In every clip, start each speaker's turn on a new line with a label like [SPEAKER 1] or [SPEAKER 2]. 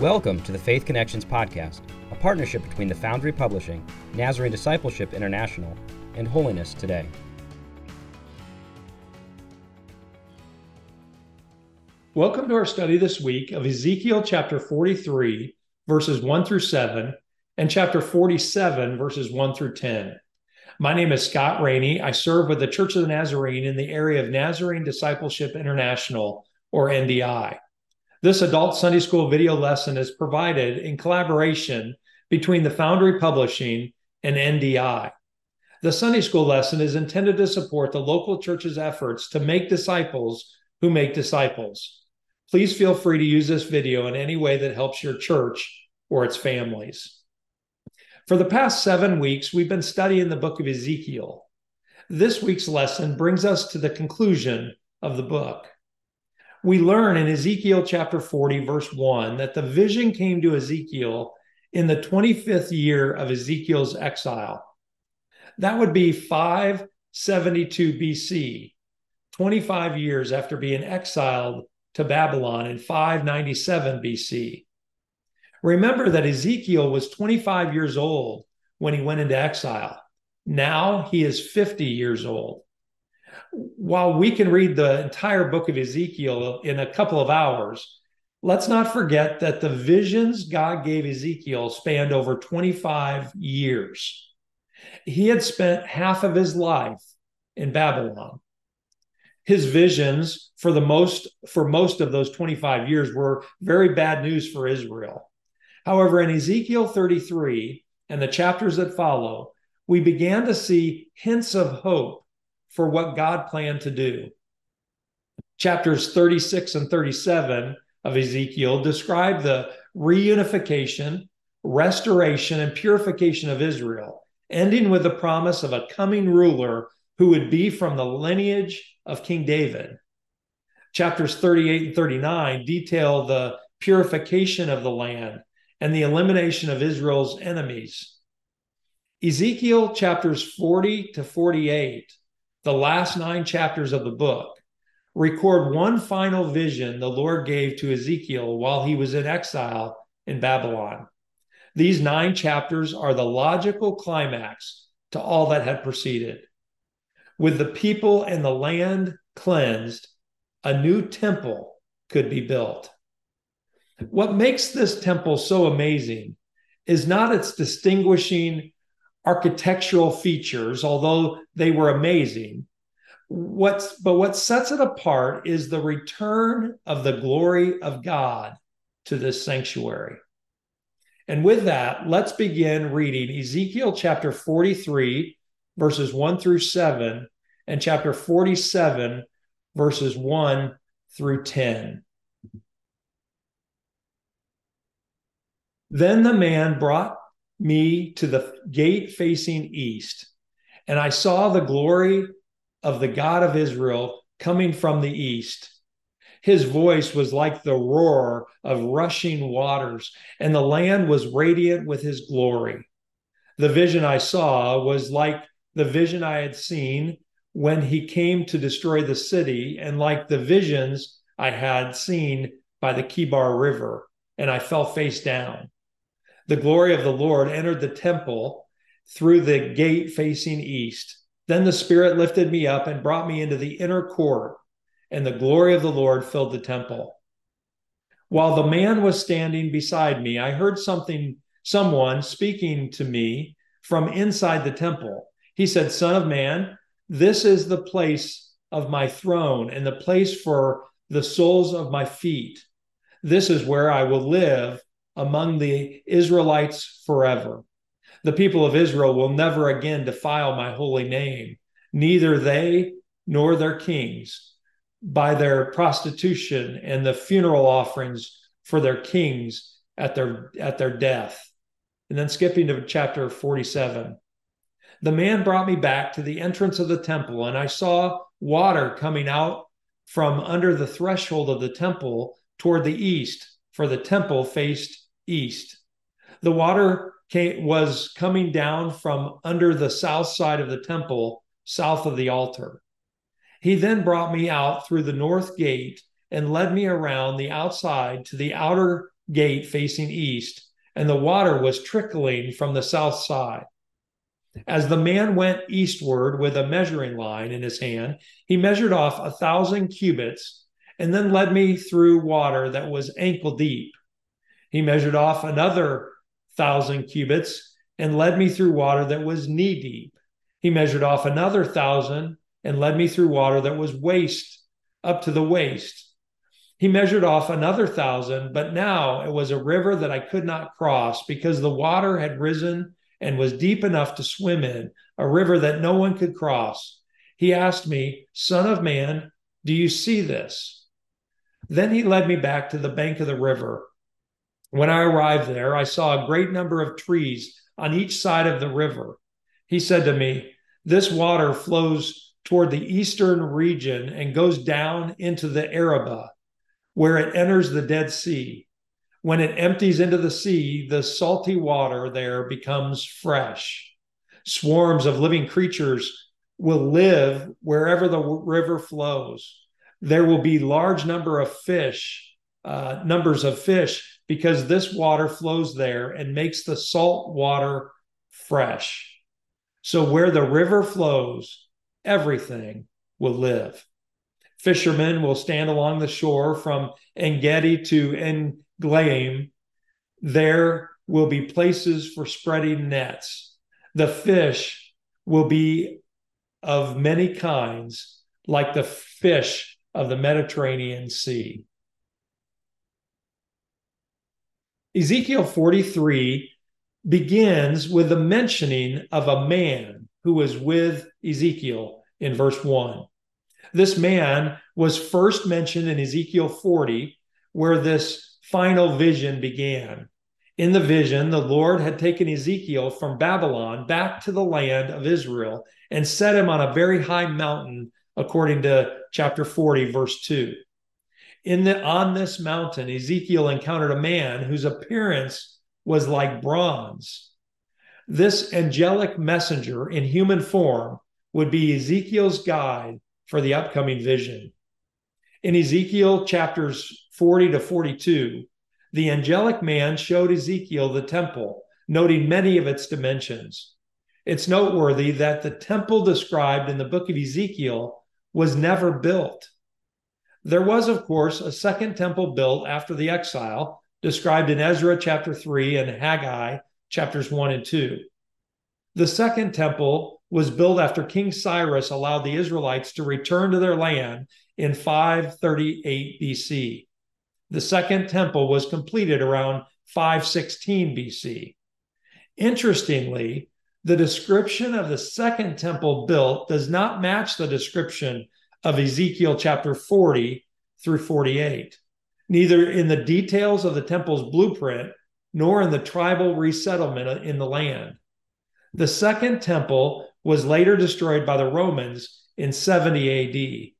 [SPEAKER 1] Welcome to the Faith Connections Podcast, a partnership between the Foundry Publishing, Nazarene Discipleship International, and Holiness Today.
[SPEAKER 2] Welcome to our study this week of Ezekiel chapter 43, verses 1 through 7, and chapter 47, verses 1 through 10. My name is Scott Rainey. I serve with the Church of the Nazarene in the area of Nazarene Discipleship International, or NDI. This adult Sunday school video lesson is provided in collaboration between the Foundry Publishing and NDI. The Sunday school lesson is intended to support the local church's efforts to make disciples who make disciples. Please feel free to use this video in any way that helps your church or its families. For the past seven weeks, we've been studying the book of Ezekiel. This week's lesson brings us to the conclusion of the book we learn in Ezekiel chapter 40, verse 1, that the vision came to Ezekiel in the 25th year of Ezekiel's exile. That would be 572 BC, 25 years after being exiled to Babylon in 597 BC. Remember that Ezekiel was 25 years old when he went into exile. Now he is 50 years old while we can read the entire book of Ezekiel in a couple of hours, let's not forget that the visions God gave Ezekiel spanned over 25 years. He had spent half of his life in Babylon. His visions for the most for most of those 25 years were very bad news for Israel. However, in Ezekiel 33 and the chapters that follow, we began to see hints of hope for what God planned to do. Chapters 36 and 37 of Ezekiel describe the reunification, restoration, and purification of Israel, ending with the promise of a coming ruler who would be from the lineage of King David. Chapters 38 and 39 detail the purification of the land and the elimination of Israel's enemies. Ezekiel chapters 40 to 48 the last nine chapters of the book, record one final vision the Lord gave to Ezekiel while he was in exile in Babylon. These nine chapters are the logical climax to all that had preceded. With the people and the land cleansed, a new temple could be built. What makes this temple so amazing is not its distinguishing architectural features, although they were amazing. What's but what sets it apart is the return of the glory of God to this sanctuary. And with that, let's begin reading Ezekiel chapter 43, verses 1 through 7, and chapter 47, verses 1 through 10. Then the man brought me to the gate facing east, and I saw the glory of the God of Israel coming from the east. His voice was like the roar of rushing waters, and the land was radiant with his glory. The vision I saw was like the vision I had seen when he came to destroy the city, and like the visions I had seen by the Kebar River, and I fell face down the glory of the Lord entered the temple through the gate facing east. Then the Spirit lifted me up and brought me into the inner court, and the glory of the Lord filled the temple. While the man was standing beside me, I heard something, someone speaking to me from inside the temple. He said, Son of man, this is the place of my throne and the place for the soles of my feet. This is where I will live among the Israelites forever. The people of Israel will never again defile my holy name, neither they nor their kings, by their prostitution and the funeral offerings for their kings at their at their death. And then skipping to chapter 47. The man brought me back to the entrance of the temple, and I saw water coming out from under the threshold of the temple toward the east, for the temple faced east. The water came, was coming down from under the south side of the temple, south of the altar. He then brought me out through the north gate and led me around the outside to the outer gate facing east, and the water was trickling from the south side. As the man went eastward with a measuring line in his hand, he measured off a thousand cubits and then led me through water that was ankle deep. He measured off another thousand cubits and led me through water that was knee deep. He measured off another thousand and led me through water that was waist up to the waist. He measured off another thousand, but now it was a river that I could not cross because the water had risen and was deep enough to swim in, a river that no one could cross. He asked me, Son of man, do you see this? Then he led me back to the bank of the river. When I arrived there, I saw a great number of trees on each side of the river. He said to me, This water flows toward the eastern region and goes down into the Arabah, where it enters the Dead Sea. When it empties into the sea, the salty water there becomes fresh. Swarms of living creatures will live wherever the river flows. There will be large number of fish, uh, numbers of fish, because this water flows there and makes the salt water fresh. So where the river flows, everything will live. Fishermen will stand along the shore from Engedi to En Eglaim, there will be places for spreading nets. The fish will be of many kinds, like the fish of the Mediterranean Sea. Ezekiel 43 begins with the mentioning of a man who was with Ezekiel in verse 1. This man was first mentioned in Ezekiel 40, where this final vision began. In the vision, the Lord had taken Ezekiel from Babylon back to the land of Israel and set him on a very high mountain, according to chapter 40, verse 2. In the, on this mountain, Ezekiel encountered a man whose appearance was like bronze. This angelic messenger in human form would be Ezekiel's guide for the upcoming vision. In Ezekiel chapters 40 to 42, the angelic man showed Ezekiel the temple, noting many of its dimensions. It's noteworthy that the temple described in the book of Ezekiel was never built. There was, of course, a second temple built after the exile, described in Ezra chapter 3 and Haggai chapters 1 and 2. The second temple was built after King Cyrus allowed the Israelites to return to their land in 538 BC. The second temple was completed around 516 BC. Interestingly, the description of the second temple built does not match the description of Ezekiel chapter 40 through 48, neither in the details of the temple's blueprint nor in the tribal resettlement in the land. The second temple was later destroyed by the Romans in 70 AD.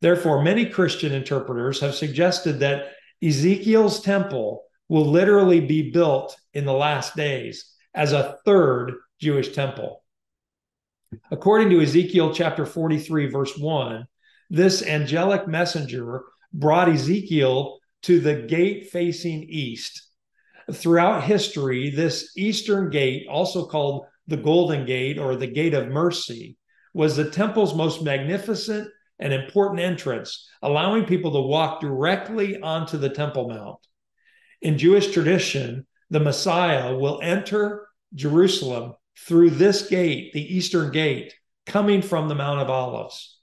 [SPEAKER 2] Therefore, many Christian interpreters have suggested that Ezekiel's temple will literally be built in the last days as a third Jewish temple. According to Ezekiel chapter 43, verse 1, this angelic messenger brought Ezekiel to the gate facing east. Throughout history, this eastern gate, also called the Golden Gate or the Gate of Mercy, was the temple's most magnificent an important entrance, allowing people to walk directly onto the Temple Mount. In Jewish tradition, the Messiah will enter Jerusalem through this gate, the eastern gate, coming from the Mount of Olives.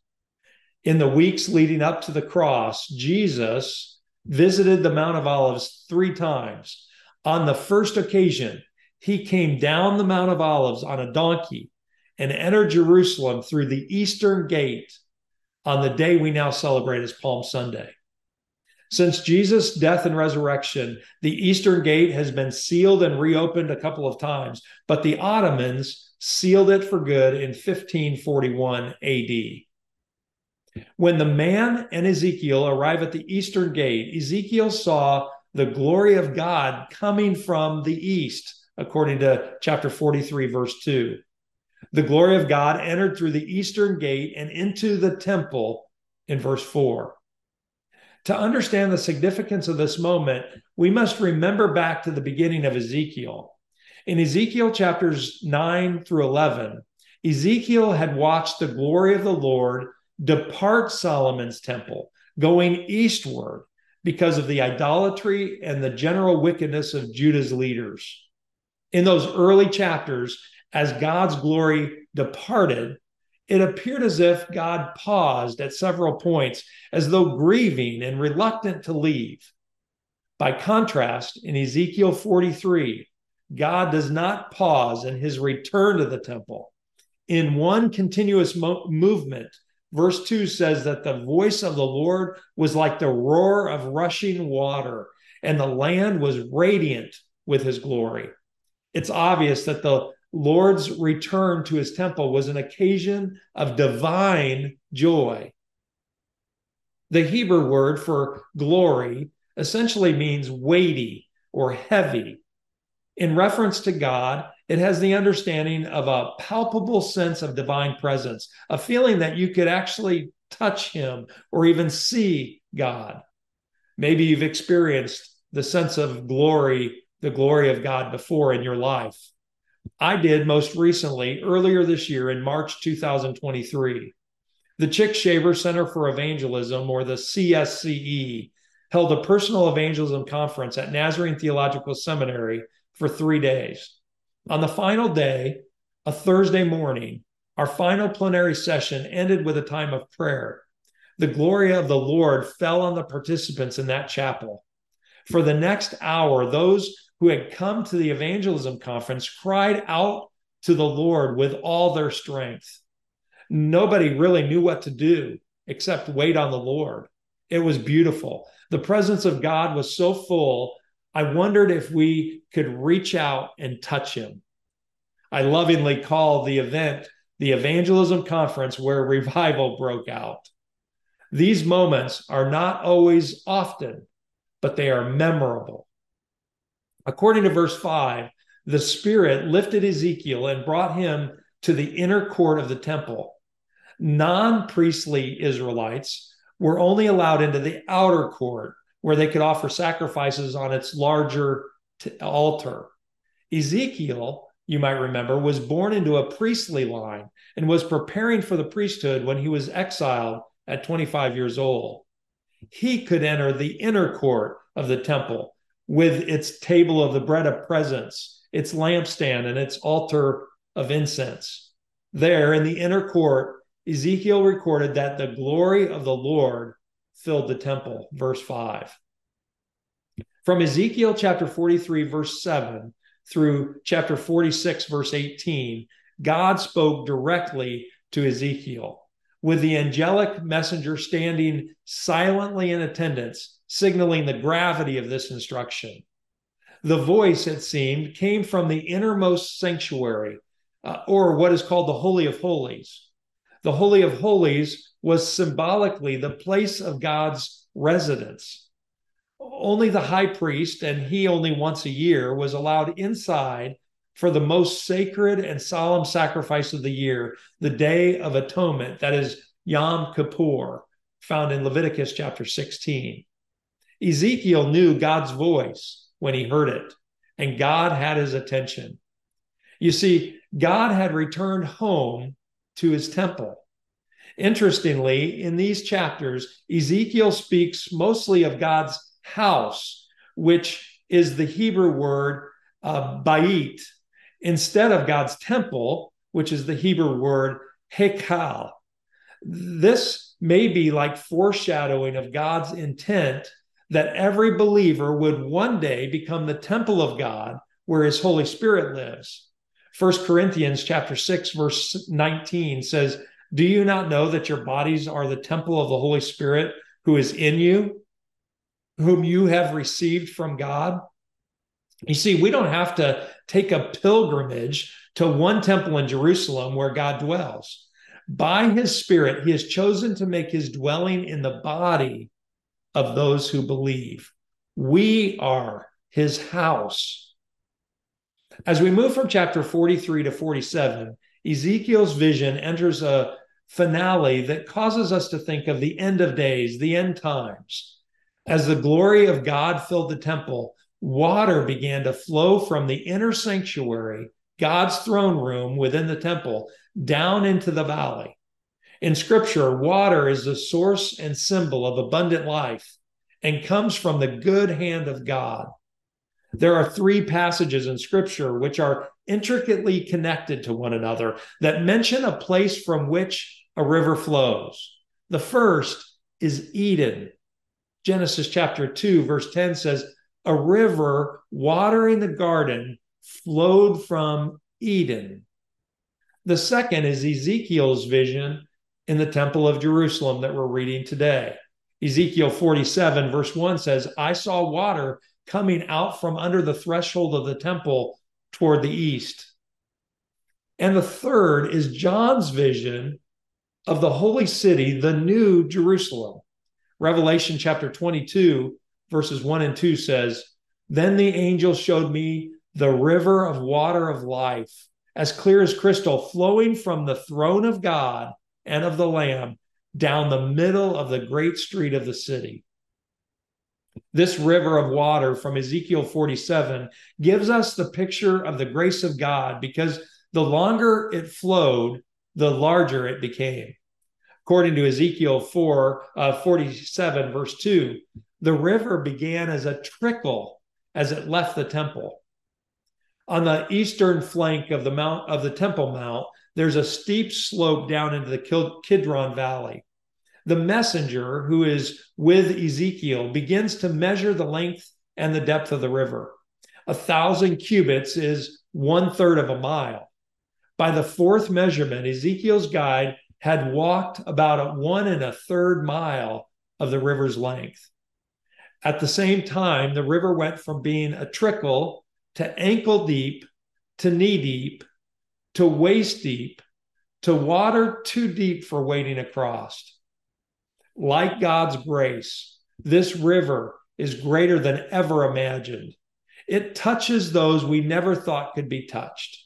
[SPEAKER 2] In the weeks leading up to the cross, Jesus visited the Mount of Olives three times. On the first occasion, he came down the Mount of Olives on a donkey and entered Jerusalem through the eastern gate on the day we now celebrate as Palm Sunday. Since Jesus' death and resurrection, the Eastern Gate has been sealed and reopened a couple of times, but the Ottomans sealed it for good in 1541 AD. When the man and Ezekiel arrive at the Eastern Gate, Ezekiel saw the glory of God coming from the east, according to chapter 43, verse 2. The glory of God entered through the eastern gate and into the temple in verse 4. To understand the significance of this moment, we must remember back to the beginning of Ezekiel. In Ezekiel chapters 9 through 11, Ezekiel had watched the glory of the Lord depart Solomon's temple, going eastward because of the idolatry and the general wickedness of Judah's leaders. In those early chapters, as God's glory departed, it appeared as if God paused at several points, as though grieving and reluctant to leave. By contrast, in Ezekiel 43, God does not pause in his return to the temple. In one continuous mo- movement, verse 2 says that the voice of the Lord was like the roar of rushing water, and the land was radiant with his glory. It's obvious that the Lord's return to his temple was an occasion of divine joy. The Hebrew word for glory essentially means weighty or heavy. In reference to God, it has the understanding of a palpable sense of divine presence, a feeling that you could actually touch him or even see God. Maybe you've experienced the sense of glory, the glory of God before in your life. I did most recently earlier this year in March 2023. The Chic Shaver Center for Evangelism, or the CSCE, held a personal evangelism conference at Nazarene Theological Seminary for three days. On the final day, a Thursday morning, our final plenary session ended with a time of prayer. The glory of the Lord fell on the participants in that chapel. For the next hour, those who had come to the evangelism conference cried out to the Lord with all their strength. Nobody really knew what to do except wait on the Lord. It was beautiful. The presence of God was so full, I wondered if we could reach out and touch him. I lovingly call the event the evangelism conference where revival broke out. These moments are not always often, but they are memorable. According to verse 5, the Spirit lifted Ezekiel and brought him to the inner court of the temple. Non priestly Israelites were only allowed into the outer court where they could offer sacrifices on its larger t- altar. Ezekiel, you might remember, was born into a priestly line and was preparing for the priesthood when he was exiled at 25 years old. He could enter the inner court of the temple with its table of the bread of presence, its lampstand, and its altar of incense. There in the inner court, Ezekiel recorded that the glory of the Lord filled the temple. Verse 5. From Ezekiel chapter 43, verse 7 through chapter 46, verse 18, God spoke directly to Ezekiel, with the angelic messenger standing silently in attendance signaling the gravity of this instruction. The voice, it seemed, came from the innermost sanctuary, uh, or what is called the Holy of Holies. The Holy of Holies was symbolically the place of God's residence. Only the high priest, and he only once a year, was allowed inside for the most sacred and solemn sacrifice of the year, the Day of Atonement, that is Yom Kippur, found in Leviticus chapter 16. Ezekiel knew God's voice when he heard it, and God had his attention. You see, God had returned home to his temple. Interestingly, in these chapters, Ezekiel speaks mostly of God's house, which is the Hebrew word uh, bait, instead of God's temple, which is the Hebrew word hekal. This may be like foreshadowing of God's intent that every believer would one day become the temple of God where his Holy Spirit lives. First Corinthians chapter 6 verse 19 says, "Do you not know that your bodies are the temple of the Holy Spirit who is in you, whom you have received from God?" You see, we don't have to take a pilgrimage to one temple in Jerusalem where God dwells. By his Spirit, he has chosen to make his dwelling in the body of those who believe. We are his house. As we move from chapter 43 to 47, Ezekiel's vision enters a finale that causes us to think of the end of days, the end times. As the glory of God filled the temple, water began to flow from the inner sanctuary, God's throne room within the temple, down into the valley. In scripture, water is the source and symbol of abundant life and comes from the good hand of God. There are three passages in scripture which are intricately connected to one another that mention a place from which a river flows. The first is Eden. Genesis chapter 2, verse 10 says, A river watering the garden flowed from Eden. The second is Ezekiel's vision in the temple of Jerusalem that we're reading today. Ezekiel 47, verse 1 says, I saw water coming out from under the threshold of the temple toward the east. And the third is John's vision of the holy city, the new Jerusalem. Revelation chapter 22, verses 1 and 2 says, Then the angel showed me the river of water of life, as clear as crystal, flowing from the throne of God and of the Lamb down the middle of the great street of the city. This river of water from Ezekiel 47 gives us the picture of the grace of God because the longer it flowed, the larger it became. According to Ezekiel 4 uh, 47, verse 2, the river began as a trickle as it left the temple. On the eastern flank of the mount of the Temple Mount, there's a steep slope down into the Kidron Valley. The messenger who is with Ezekiel begins to measure the length and the depth of the river. A thousand cubits is one third of a mile. By the fourth measurement, Ezekiel's guide had walked about a one and a third mile of the river's length. At the same time, the river went from being a trickle to ankle deep to knee deep to waist deep to water too deep for wading across. Like God's grace, this river is greater than ever imagined. It touches those we never thought could be touched.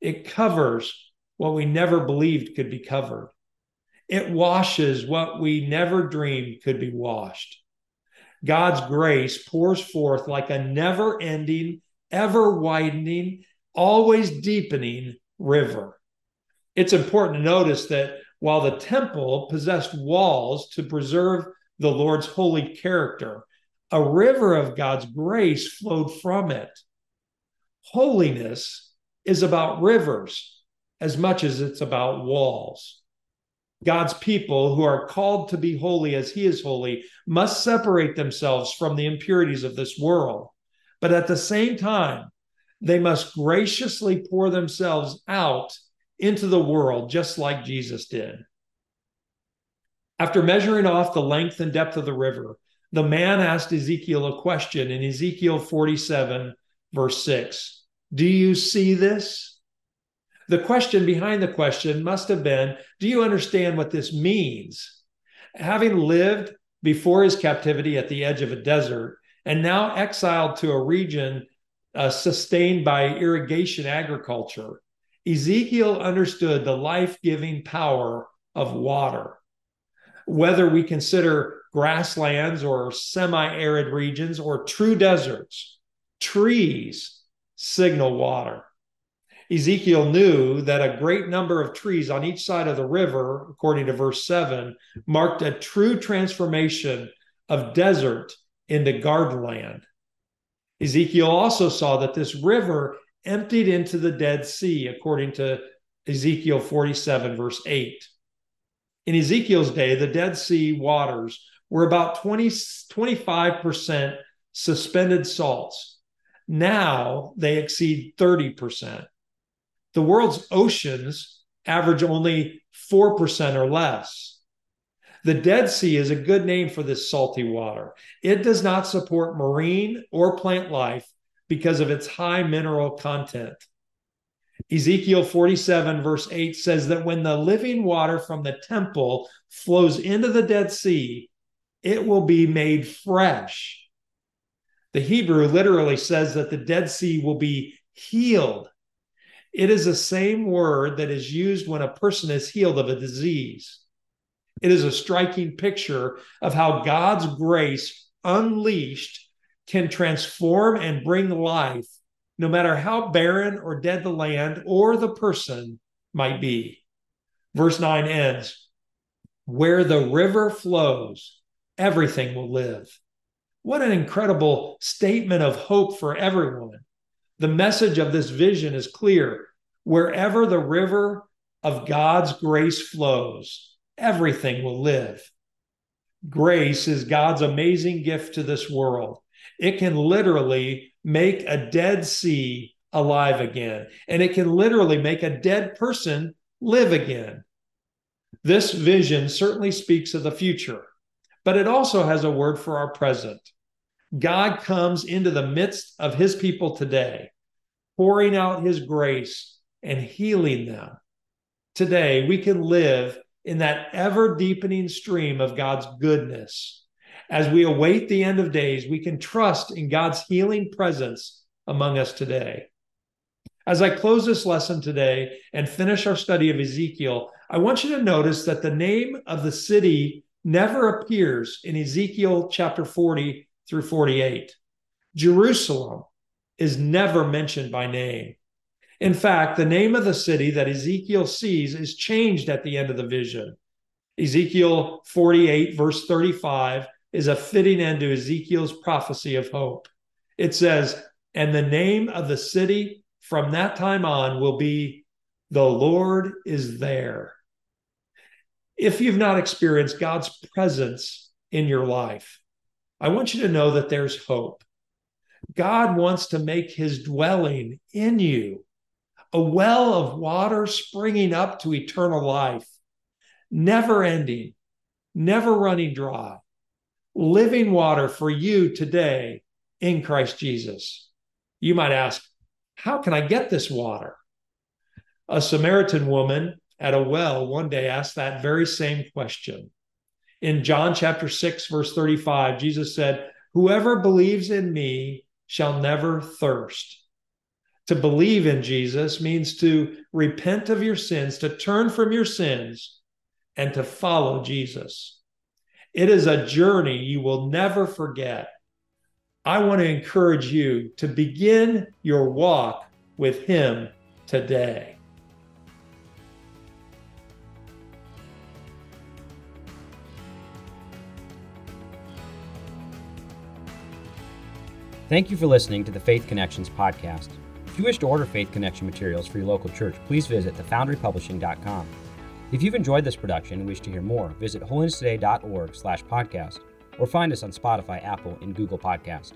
[SPEAKER 2] It covers what we never believed could be covered. It washes what we never dreamed could be washed. God's grace pours forth like a never ending, ever widening, always deepening river. It's important to notice that while the temple possessed walls to preserve the Lord's holy character, a river of God's grace flowed from it. Holiness is about rivers as much as it's about walls. God's people who are called to be holy as he is holy must separate themselves from the impurities of this world. But at the same time, they must graciously pour themselves out into the world, just like Jesus did. After measuring off the length and depth of the river, the man asked Ezekiel a question in Ezekiel 47, verse 6 Do you see this? The question behind the question must have been Do you understand what this means? Having lived before his captivity at the edge of a desert and now exiled to a region uh, sustained by irrigation agriculture, Ezekiel understood the life giving power of water. Whether we consider grasslands or semi arid regions or true deserts, trees signal water. Ezekiel knew that a great number of trees on each side of the river, according to verse 7, marked a true transformation of desert into garden land. Ezekiel also saw that this river emptied into the Dead Sea, according to Ezekiel 47, verse 8. In Ezekiel's day, the Dead Sea waters were about 20, 25% suspended salts. Now they exceed 30%. The world's oceans average only 4% or less. The Dead Sea is a good name for this salty water. It does not support marine or plant life because of its high mineral content. Ezekiel 47, verse 8 says that when the living water from the temple flows into the Dead Sea, it will be made fresh. The Hebrew literally says that the Dead Sea will be healed. It is the same word that is used when a person is healed of a disease. It is a striking picture of how God's grace unleashed, can transform and bring life, no matter how barren or dead the land or the person might be. Verse 9 ends Where the river flows, everything will live. What an incredible statement of hope for everyone. The message of this vision is clear. Wherever the river of God's grace flows, everything will live. Grace is God's amazing gift to this world. It can literally make a dead sea alive again, and it can literally make a dead person live again. This vision certainly speaks of the future, but it also has a word for our present. God comes into the midst of his people today, pouring out his grace and healing them. Today, we can live in that ever deepening stream of God's goodness. As we await the end of days, we can trust in God's healing presence among us today. As I close this lesson today and finish our study of Ezekiel, I want you to notice that the name of the city never appears in Ezekiel chapter 40 through 48. Jerusalem is never mentioned by name. In fact, the name of the city that Ezekiel sees is changed at the end of the vision. Ezekiel 48, verse 35, is a fitting end to Ezekiel's prophecy of hope. It says, And the name of the city from that time on will be the Lord is there. If you've not experienced God's presence in your life, I want you to know that there's hope. God wants to make his dwelling in you a well of water springing up to eternal life, never ending, never running dry, living water for you today in Christ Jesus. You might ask, how can I get this water? A Samaritan woman at a well one day asked that very same question. In John chapter 6, verse 35, Jesus said, Whoever believes in me shall never thirst. To believe in Jesus means to repent of your sins, to turn from your sins, and to follow Jesus. It is a journey you will never forget. I want to encourage you to begin your walk with Him today.
[SPEAKER 1] Thank you for listening to the Faith Connections podcast. If you wish to order Faith Connection materials for your local church, please visit thefoundrypublishing.com. If you've enjoyed this production and wish to hear more, visit holinesstoday.org slash podcast or find us on Spotify, Apple, and Google Podcast.